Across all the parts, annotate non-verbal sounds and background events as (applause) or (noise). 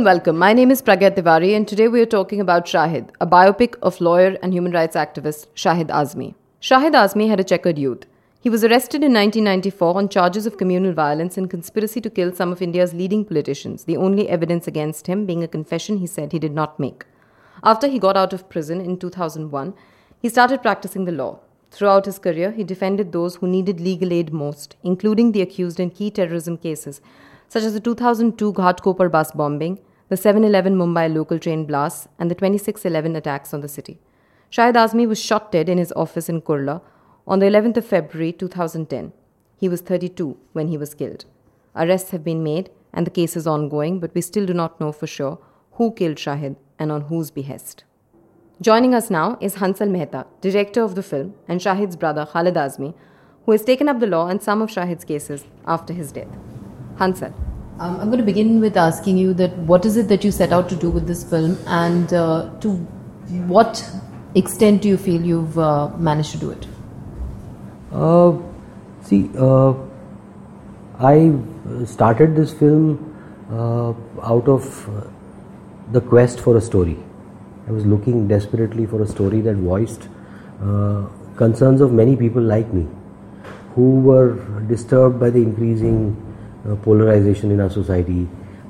and welcome. My name is Pragya Tiwari, and today we are talking about Shahid, a biopic of lawyer and human rights activist Shahid Azmi. Shahid Azmi had a checkered youth. He was arrested in 1994 on charges of communal violence and conspiracy to kill some of India's leading politicians, the only evidence against him being a confession he said he did not make. After he got out of prison in 2001, he started practicing the law. Throughout his career, he defended those who needed legal aid most, including the accused in key terrorism cases such as the 2002 Ghatkopar bus bombing, the 7 11 Mumbai local train blasts, and the 26-11 attacks on the city. Shahid Azmi was shot dead in his office in Kurla on the 11th of February 2010. He was 32 when he was killed. Arrests have been made and the case is ongoing, but we still do not know for sure who killed Shahid and on whose behest. Joining us now is Hansal Mehta, director of the film, and Shahid's brother Khalid Azmi, who has taken up the law and some of Shahid's cases after his death. Hansal. Um, I'm going to begin with asking you that what is it that you set out to do with this film, and uh, to what extent do you feel you've uh, managed to do it? Uh, see, uh, I started this film uh, out of uh, the quest for a story. I was looking desperately for a story that voiced concerns of many people like me who were disturbed by the increasing polarization in our society,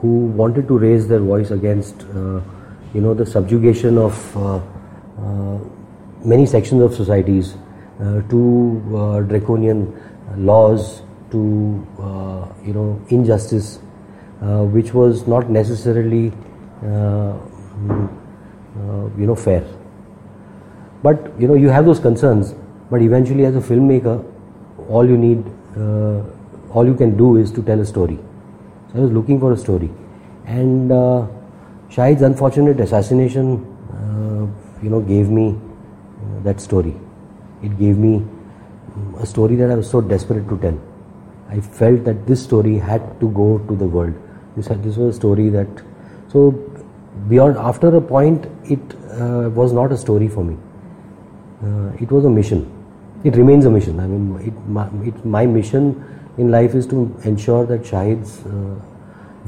who wanted to raise their voice against, uh, you know, the subjugation of uh, many sections of societies to draconian laws, to you know injustice, which was not necessarily mm, you know fair. But you know you have those concerns, but eventually as a filmmaker, all you need uh, all you can do is to tell a story. So I was looking for a story. And uh, Shahid's unfortunate assassination, uh, you know, gave me that story. It gave me mm, a story that I was so desperate to tell. I felt that this story had to go to the world. This, this was a story that, so beyond, after a point, it uh, was not a story for me. Uh, it was a mission. It remains a mission. I mean, it, my, it, my mission in life is to ensure that Shahid's uh,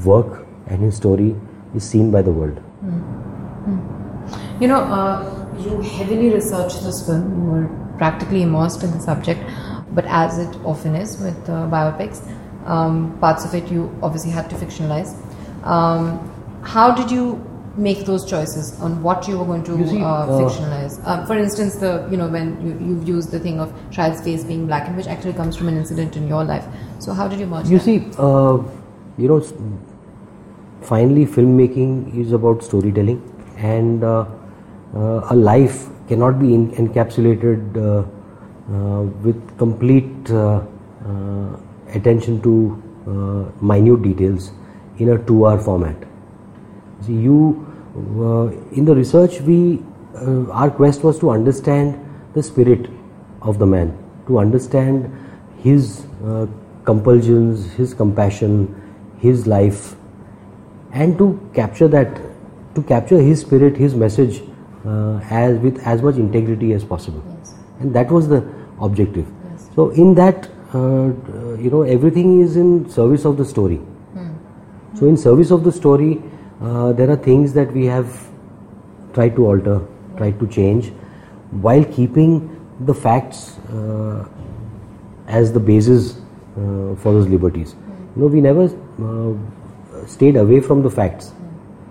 work and his story is seen by the world. Mm. You know, uh, you heavily researched this film, you were practically immersed in the subject, but as it often is with uh, biopics, um, parts of it you obviously had to fictionalize. Um, how did you make those choices on what you were going to see, uh, uh, fictionalize. Uh, for instance, the you know when you, have used the thing of Shahid's face being blackened, which actually comes from an incident in your life. So how did you merge? You that? see, uh, you know, finally, filmmaking is about storytelling, and uh, uh, a life cannot be in, encapsulated with complete attention to minute details in a two-hour format you uh, in the research we uh, our quest was to understand the spirit of the man to understand his uh, compulsions his compassion his life and to capture that to capture his spirit his message uh, as with as much integrity as possible yes. and that was the objective yes. so in that uh, you know everything is in service of the story hmm. so in service of the story uh, there are things that we have tried to alter, tried to change, while keeping the facts uh, as the basis uh, for those liberties. You know, we never uh, stayed away from the facts.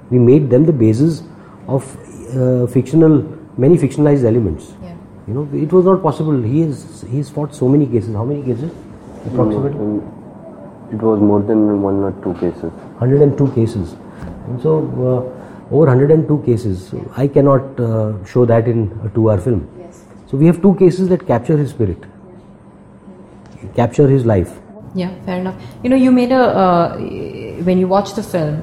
We made them the basis of uh, fictional, many fictionalized elements. Yeah. You know, it was not possible. He has he's fought so many cases. How many cases? Approximately. It was more than one or two cases. 102 cases. And so, uh, over 102 cases. So I cannot uh, show that in a two hour film. Yes. So, we have two cases that capture his spirit, yeah. capture his life. Yeah, fair enough. You know, you made a, uh, when you watch the film,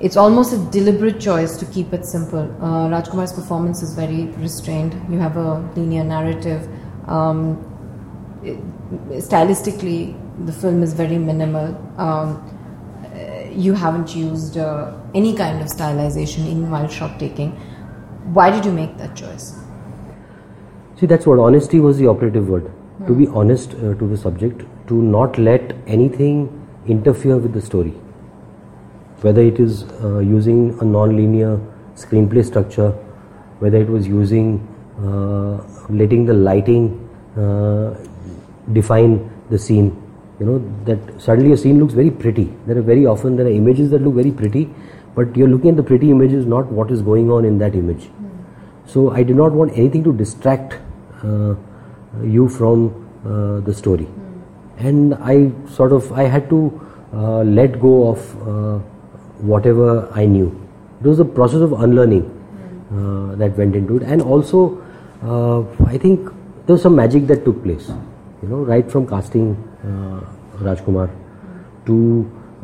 it's almost a deliberate choice to keep it simple. Uh, Rajkumar's performance is very restrained. You have a linear narrative. Um, it, stylistically, the film is very minimal. Um, you haven't used uh, any kind of stylization in while shot taking. Why did you make that choice? See, that's what honesty was the operative word. Hmm. To be honest uh, to the subject, to not let anything interfere with the story. whether it is uh, using a non-linear screenplay structure, whether it was using uh, letting the lighting uh, define the scene. You know that suddenly a scene looks very pretty. There are very often there are images that look very pretty, but you're looking at the pretty images, not what is going on in that image. So I did not want anything to distract uh, you from uh, the story, and I sort of I had to uh, let go of uh, whatever I knew. It was a process of unlearning uh, that went into it, and also uh, I think there was some magic that took place. You know, right from casting uh, Rajkumar to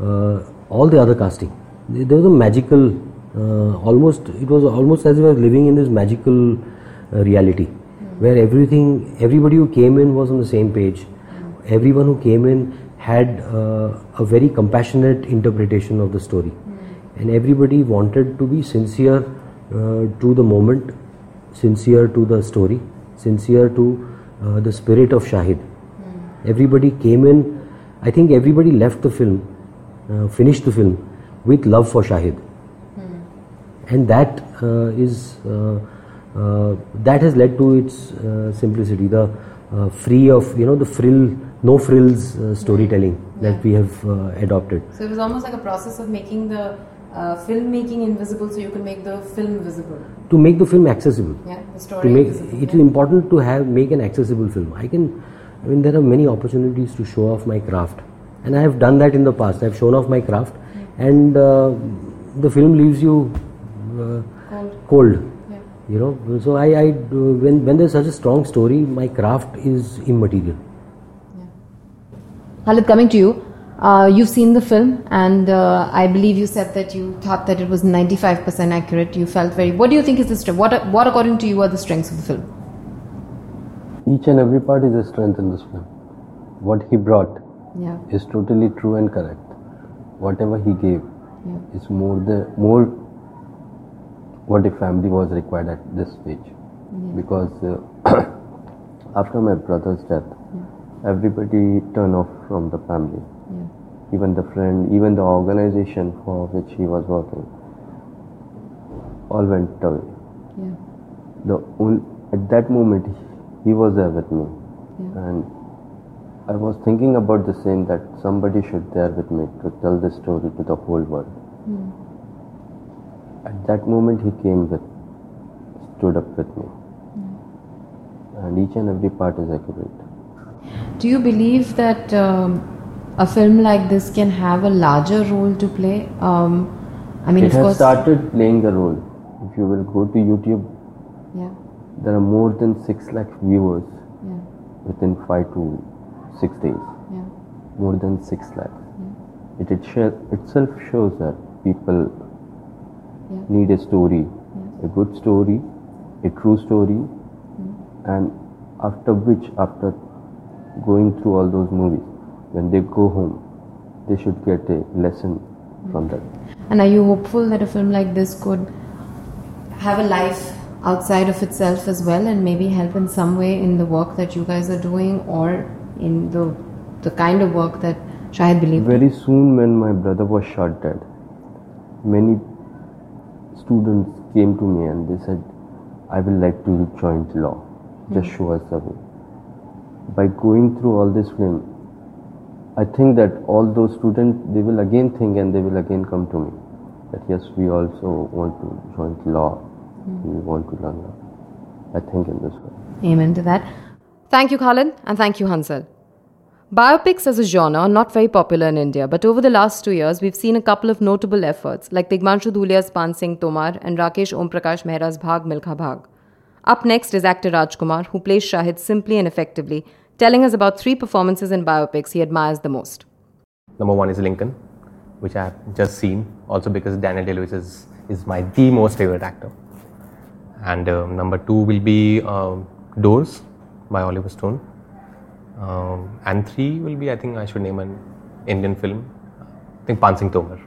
uh, all the other casting, there was a magical. Uh, almost, it was almost as if I was living in this magical reality, where everything, everybody who came in was on the same page. Everyone who came in had uh, a very compassionate interpretation of the story, and everybody wanted to be sincere uh, to the moment, sincere to the story, sincere to uh, the spirit of Shahid. Everybody came in, I think everybody left the film, uh, finished the film with love for Shahid. And that uh, is, uh, uh, that has led to its uh, simplicity, the uh, free of, you know, the frill, no frills uh, storytelling that we have uh, adopted. So it was almost like a process of making the uh, filmmaking invisible so you can make the film visible. To make the film accessible. Yeah, the story to make visible. it is important to have make an accessible film i can i mean there are many opportunities to show off my craft and i have done that in the past i've shown off my craft and uh, the film leaves you uh, Cold. cold Yeah. you know so i, I when when there's such a strong story my craft is immaterial Khalid, coming to you, uh, you've seen the film, and uh, I believe you said that you thought that it was 95% accurate. You felt very. What do you think is the strength? What, what, according to you, are the strengths of the film? Each and every part is a strength in this film. What he brought Yeah. is totally true and correct. Whatever he gave Yeah. is more the more what a family was required at this stage. Because uh, (coughs) after my brother's death, everybody turned off from the family. Even the friend, even the organization for which he was working, all went away. Yeah. the on, at that moment he was there with me Yeah. and i was thinking about the same that somebody should there with me to tell this story to the whole world Hmm. at that moment he came with stood up with me and each and every part is accurate Do you believe that um, a film like this can have a larger role to play? Um, I mean, it of has started playing the role if you will go to youtube Yeah. there are more than 6 lakh viewers Yeah. within 5 to 6 days Yeah. more than 6 lakhs. It, it sha- itself shows that people Yeah. need a story, a good story, a true story, and after which, after going through all those movies, when they go home, they should get a lesson from that. And are you hopeful that a film like this could have a life outside of itself as well and maybe help in some way in the work that you guys are doing or in the the kind of work that Shahid believed in? Very soon, when my brother was shot dead, many students came to me and they said, I will like to join the law. Just hmm. show us the way. By going through all this film, I think that all those students, they will again think and they will again come to me. That yes, we also want to join law. Hmm. We want to learn law. I think in this way. Amen to that. Thank you, Khalid, and thank you, Hansal. Biopics as a genre are not very popular in India, but over the last two years, we've seen a couple of notable efforts, like Tigmanshu Dhulia's Paan Singh Tomar and Rakesh Om Prakash Mehra's Bhag Milkha Bhag. Up next is actor Rajkumar, who plays Shahid simply and effectively, telling us about three performances in biopics he admires the most. Number one is Lincoln, which I have just seen, also because Daniel Day Lewis is, is my the most favorite actor. And um, number two will be um Doors by Oliver Stone. Um, and three will be, I think I should name an Indian film. I think Paan Singh Tomar.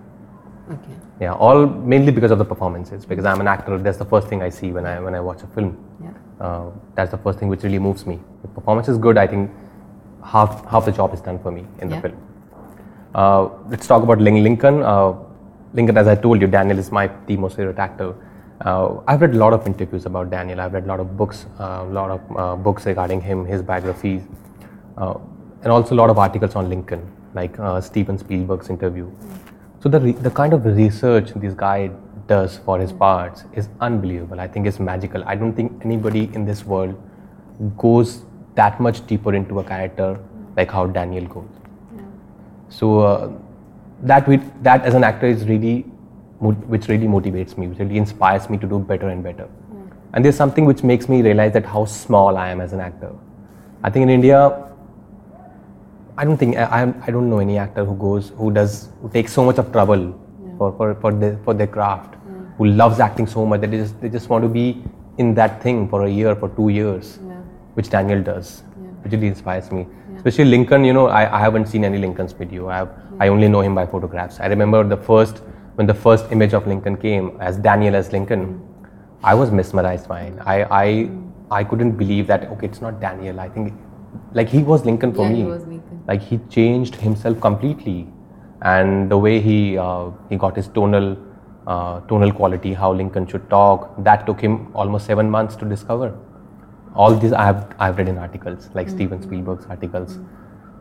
Okay. Yeah, all mainly because of the performances. Because I'm an actor, that's the first thing I see when I when I watch a film. Yeah. Uh, that's the first thing which really moves me. If performance is good, I think half half the job is done for me in Yeah. the film. Uh, let's talk about Ling- Lincoln. Uh, Lincoln, as I told you, Daniel is my the most favorite actor. Uh, I've read a lot of interviews about Daniel. I've read a lot of books, a lot of uh, books regarding him, his biographies, uh, and also a lot of articles on Lincoln, like uh, Steven Spielberg's interview. So the re- the kind of research this guy does for his parts is unbelievable. I think it's magical. I don't think anybody in this world goes that much deeper into a character like how Daniel goes. So uh, that we, that as an actor is really which really motivates me, which really inspires me to do better and better. And there's something which makes me realize that how small I am as an actor. I think in India, I don't think I, I'm- don't know any actor who goes who does who takes so much of trouble for for for their, for their craft, who loves acting so much that they just they just want to be in that thing for a year, for two years, which Daniel does, which really inspires me. Especially Lincoln, you know, I, I haven't seen any Lincoln's video. I have I only know him by photographs. I remember the first when the first image of Lincoln came as Daniel as Lincoln, mm. I was mesmerized by it. I I mm. I couldn't believe that okay, it's not Daniel. I think like he was Lincoln for Yeah, me. he was Lincoln. like he changed himself completely. And the way he uh, he got his tonal uh, tonal quality how lincoln should talk that took him almost 7 months to discover. All these i have i've read in articles like steven spielberg's articles.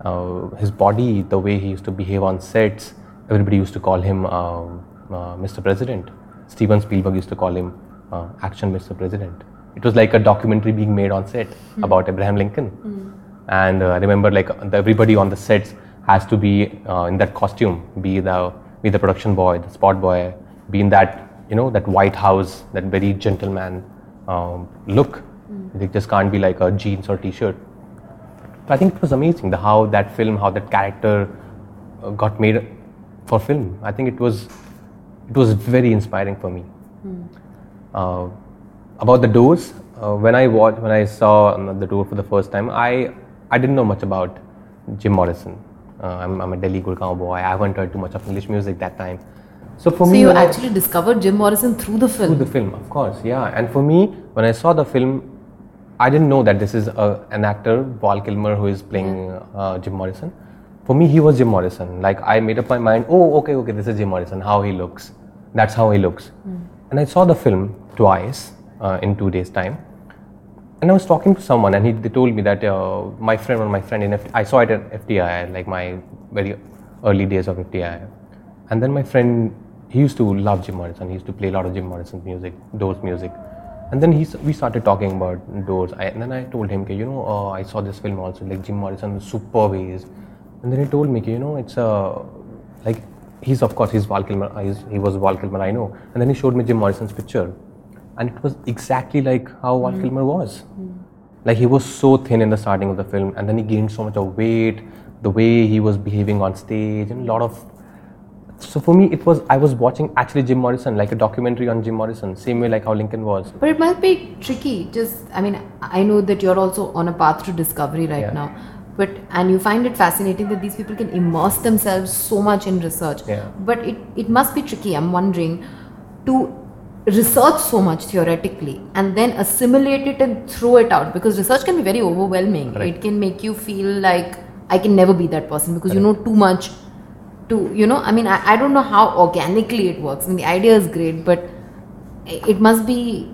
Uh, his body the way he used to behave on sets everybody used to call him uh, uh, mr president. Steven spielberg used to call him uh, action mr president it was like a documentary being made on set about abraham lincoln and uh, I remember like everybody on the sets has to be uh, in that costume, be the be the production boy, the spot boy, be in that you know that White House, that very gentleman um, look. They just can't be like a jeans or t-shirt. So I think it was amazing the how that film, how that character uh, got made for film. I think it was it was very inspiring for me. Uh, about the doors, uh, when I watched, when I saw um, the door for the first time, I I didn't know much about Jim Morrison. Uh, I'm, I'm a Delhi Gurgaon boy. I haven't heard too much of English music that time. So for So me, you when I- actually discovered Jim Morrison through the film. through the film, of course, yeah. And for me, when I saw the film, I didn't know that this is a, an actor, Val Kilmer, who is playing uh, Jim Morrison. For me, he was Jim Morrison. Like I made up my mind. Oh, okay, okay, this is Jim Morrison. How he looks. That's how he looks. And I saw the film twice uh, in two days' time. And I was talking to someone, and he they told me that uh, my friend, one my friend in F- I saw it at FTI, like my very early days of FTI. And then my friend, he used to love Jim Morrison. He used to play a lot of Jim Morrison music, Doors music. And then he, we started talking about Doors. I, and then I told him, "Okay, you know, uh, I saw this film also, like Jim Morrison, super ways. And then he told me, "Okay, you know, it's uh, like he's of course he's Val Kilmer. uh, he was Val Kilmer, I know. And then he showed me Jim Morrison's picture, and it was exactly like how Val Kilmer hmm. was. Hmm. Like he was so thin in the starting of the film, and then he gained so much of weight. The way he was behaving on stage, and a lot of. So for me, it was I was watching actually Jim Morrison, like a documentary on Jim Morrison, same way like how Lincoln was. But it must be tricky. Just, I mean, I know that you're also on a path to discovery right Yeah. now. But, and you find it fascinating that these people can immerse themselves so much in research. Yeah. But it, it must be tricky, I'm wondering, to research so much theoretically and then assimilate it and throw it out because research can be very overwhelming. Correct. It can make you feel like I can never be that person because you know too much to, you know, I mean, I, I don't know how organically it works. I mean, the idea is great, but it must be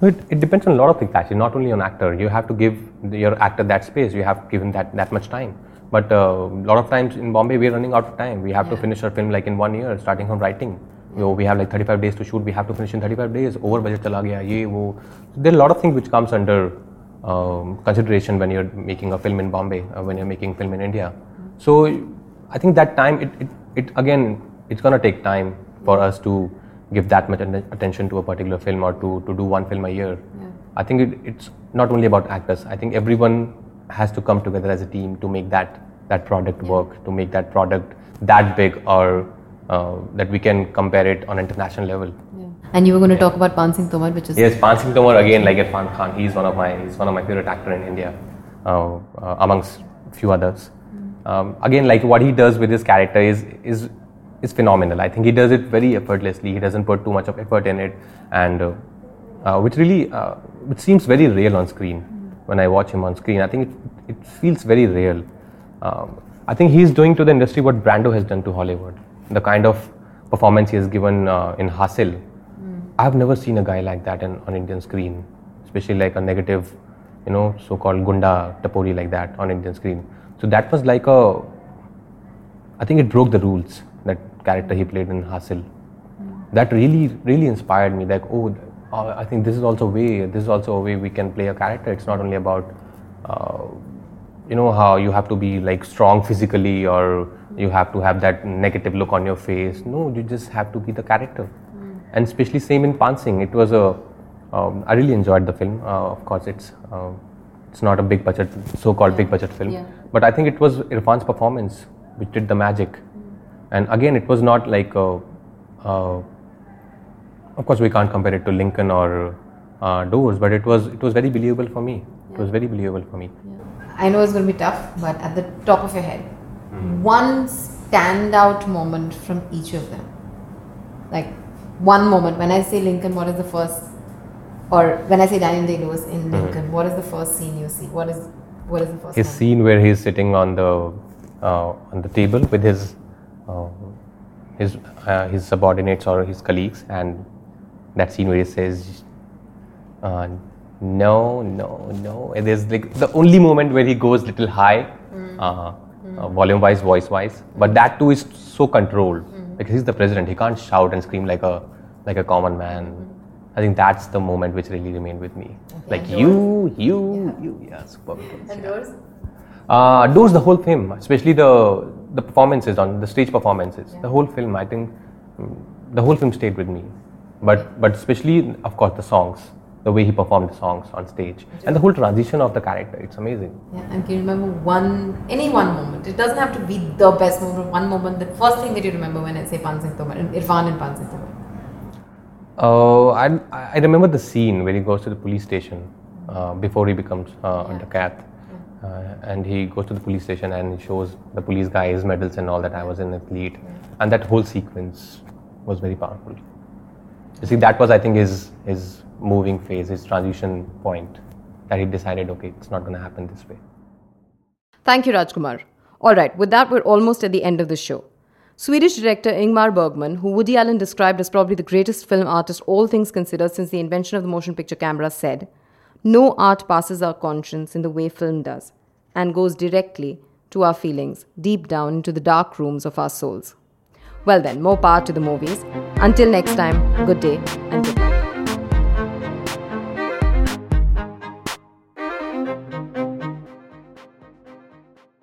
It, it depends on a lot of things actually, not only on actor. You have to give your actor that space. You have given that that much time. But a lot of times in Bombay, we're running out of time. We have to finish our film like in one year, starting from writing. You know, we have like 35 days to shoot. We have to finish in 35 days. Over budget chala gaya, ye, wo. There are a lot of things which comes under um, consideration when you're making a film in Bombay, uh, when you're making film in India. So I think that time, it, it, it again, it's gonna take time for us to give that much atten- attention to a particular film or to, to do one film a year. I think it, it's not only about actors. I think everyone has to come together as a team to make that that product work, to make that product that big or uh, that we can compare it on international level. And you were going to talk about Paan Singh Tomar, which is Yes, Paan Singh Tomar again, like Irfan Khan, he's one of my he's one of my favorite actor in India, uh, uh, amongst few others. Um, again, like what he does with his character is is is phenomenal. I think he does it very effortlessly. He doesn't put too much of effort in it, and uh, uh, which really uh, which seems very real on screen. When I watch him on screen, I think it, it feels very real. Um, I think he's doing to the industry what Brando has done to Hollywood. The kind of performance he has given uh, in Haasil, I've never seen a guy like that in, on Indian screen, especially like a negative, you know, so-called gunda tapori like that on Indian screen. So that was like a, I think it broke the rules. That character he played in Haasil, that really really inspired me. Like oh, uh, I think this is also a way. This is also a way we can play a character. It's not only about, uh, you know, how you have to be like strong physically or you have to have that negative look on your face. No, you just have to be the character and especially same in Paan Singh. It was a um, I really enjoyed the film. Uh, of course, it's uh, it's not a big budget, so-called big budget film, Yeah. but I think it was Irfan's performance which did the magic. And again, it was not like a, uh, of course we can't compare it to Lincoln or uh, Doors, but it was it was very believable for me. It was very believable for me. I know it's going to be tough, but at the top of your head, one standout moment from each of them. Like one moment. When I say Lincoln, what is the first? Or when I say Daniel Day Lewis in Lincoln, what is the first scene you see? What is what is the first? his moment? scene where he's sitting on the uh, on the table with his uh, his uh, his subordinates or his colleagues, and that scene where he says, uh, "No, no, no." There's like the only moment where he goes little high, uh, uh, volume-wise, voice-wise, but that too is so controlled because he's the president. He can't shout and scream like a like a common man. I think that's the moment which really remained with me. Like and you, you, you, yeah, super. And yours? Uh, does the whole film, especially the the performances on the stage performances. The whole film, I think, mm, the whole film stayed with me. But but especially, of course, the songs, the way he performed the songs on stage, and the whole transition of the character. It's amazing. Yeah, and can you remember one, any one moment? It doesn't have to be the best moment, one moment, the first thing that you remember when I say Paan Singh Tomar, Irfan and Paan Singh Tomar. Uh, I I remember the scene where he goes to the police station uh, before he becomes uh, a Dakat. Uh, and he goes to the police station and he shows the police guy his medals and all that I was an athlete, and that whole sequence was very powerful. You see, that was I think his his moving phase, his transition point, that he decided, okay, it's not going to happen this way. Thank you, Rajkumar. All right, with that, we're almost at the end of the show. Swedish director Ingmar Bergman, who Woody Allen described as probably the greatest film artist, all things considered, since the invention of the motion picture camera, said, No art passes our conscience in the way film does, and goes directly to our feelings, deep down into the dark rooms of our souls. Well, then, more power to the movies. Until next time, good day and good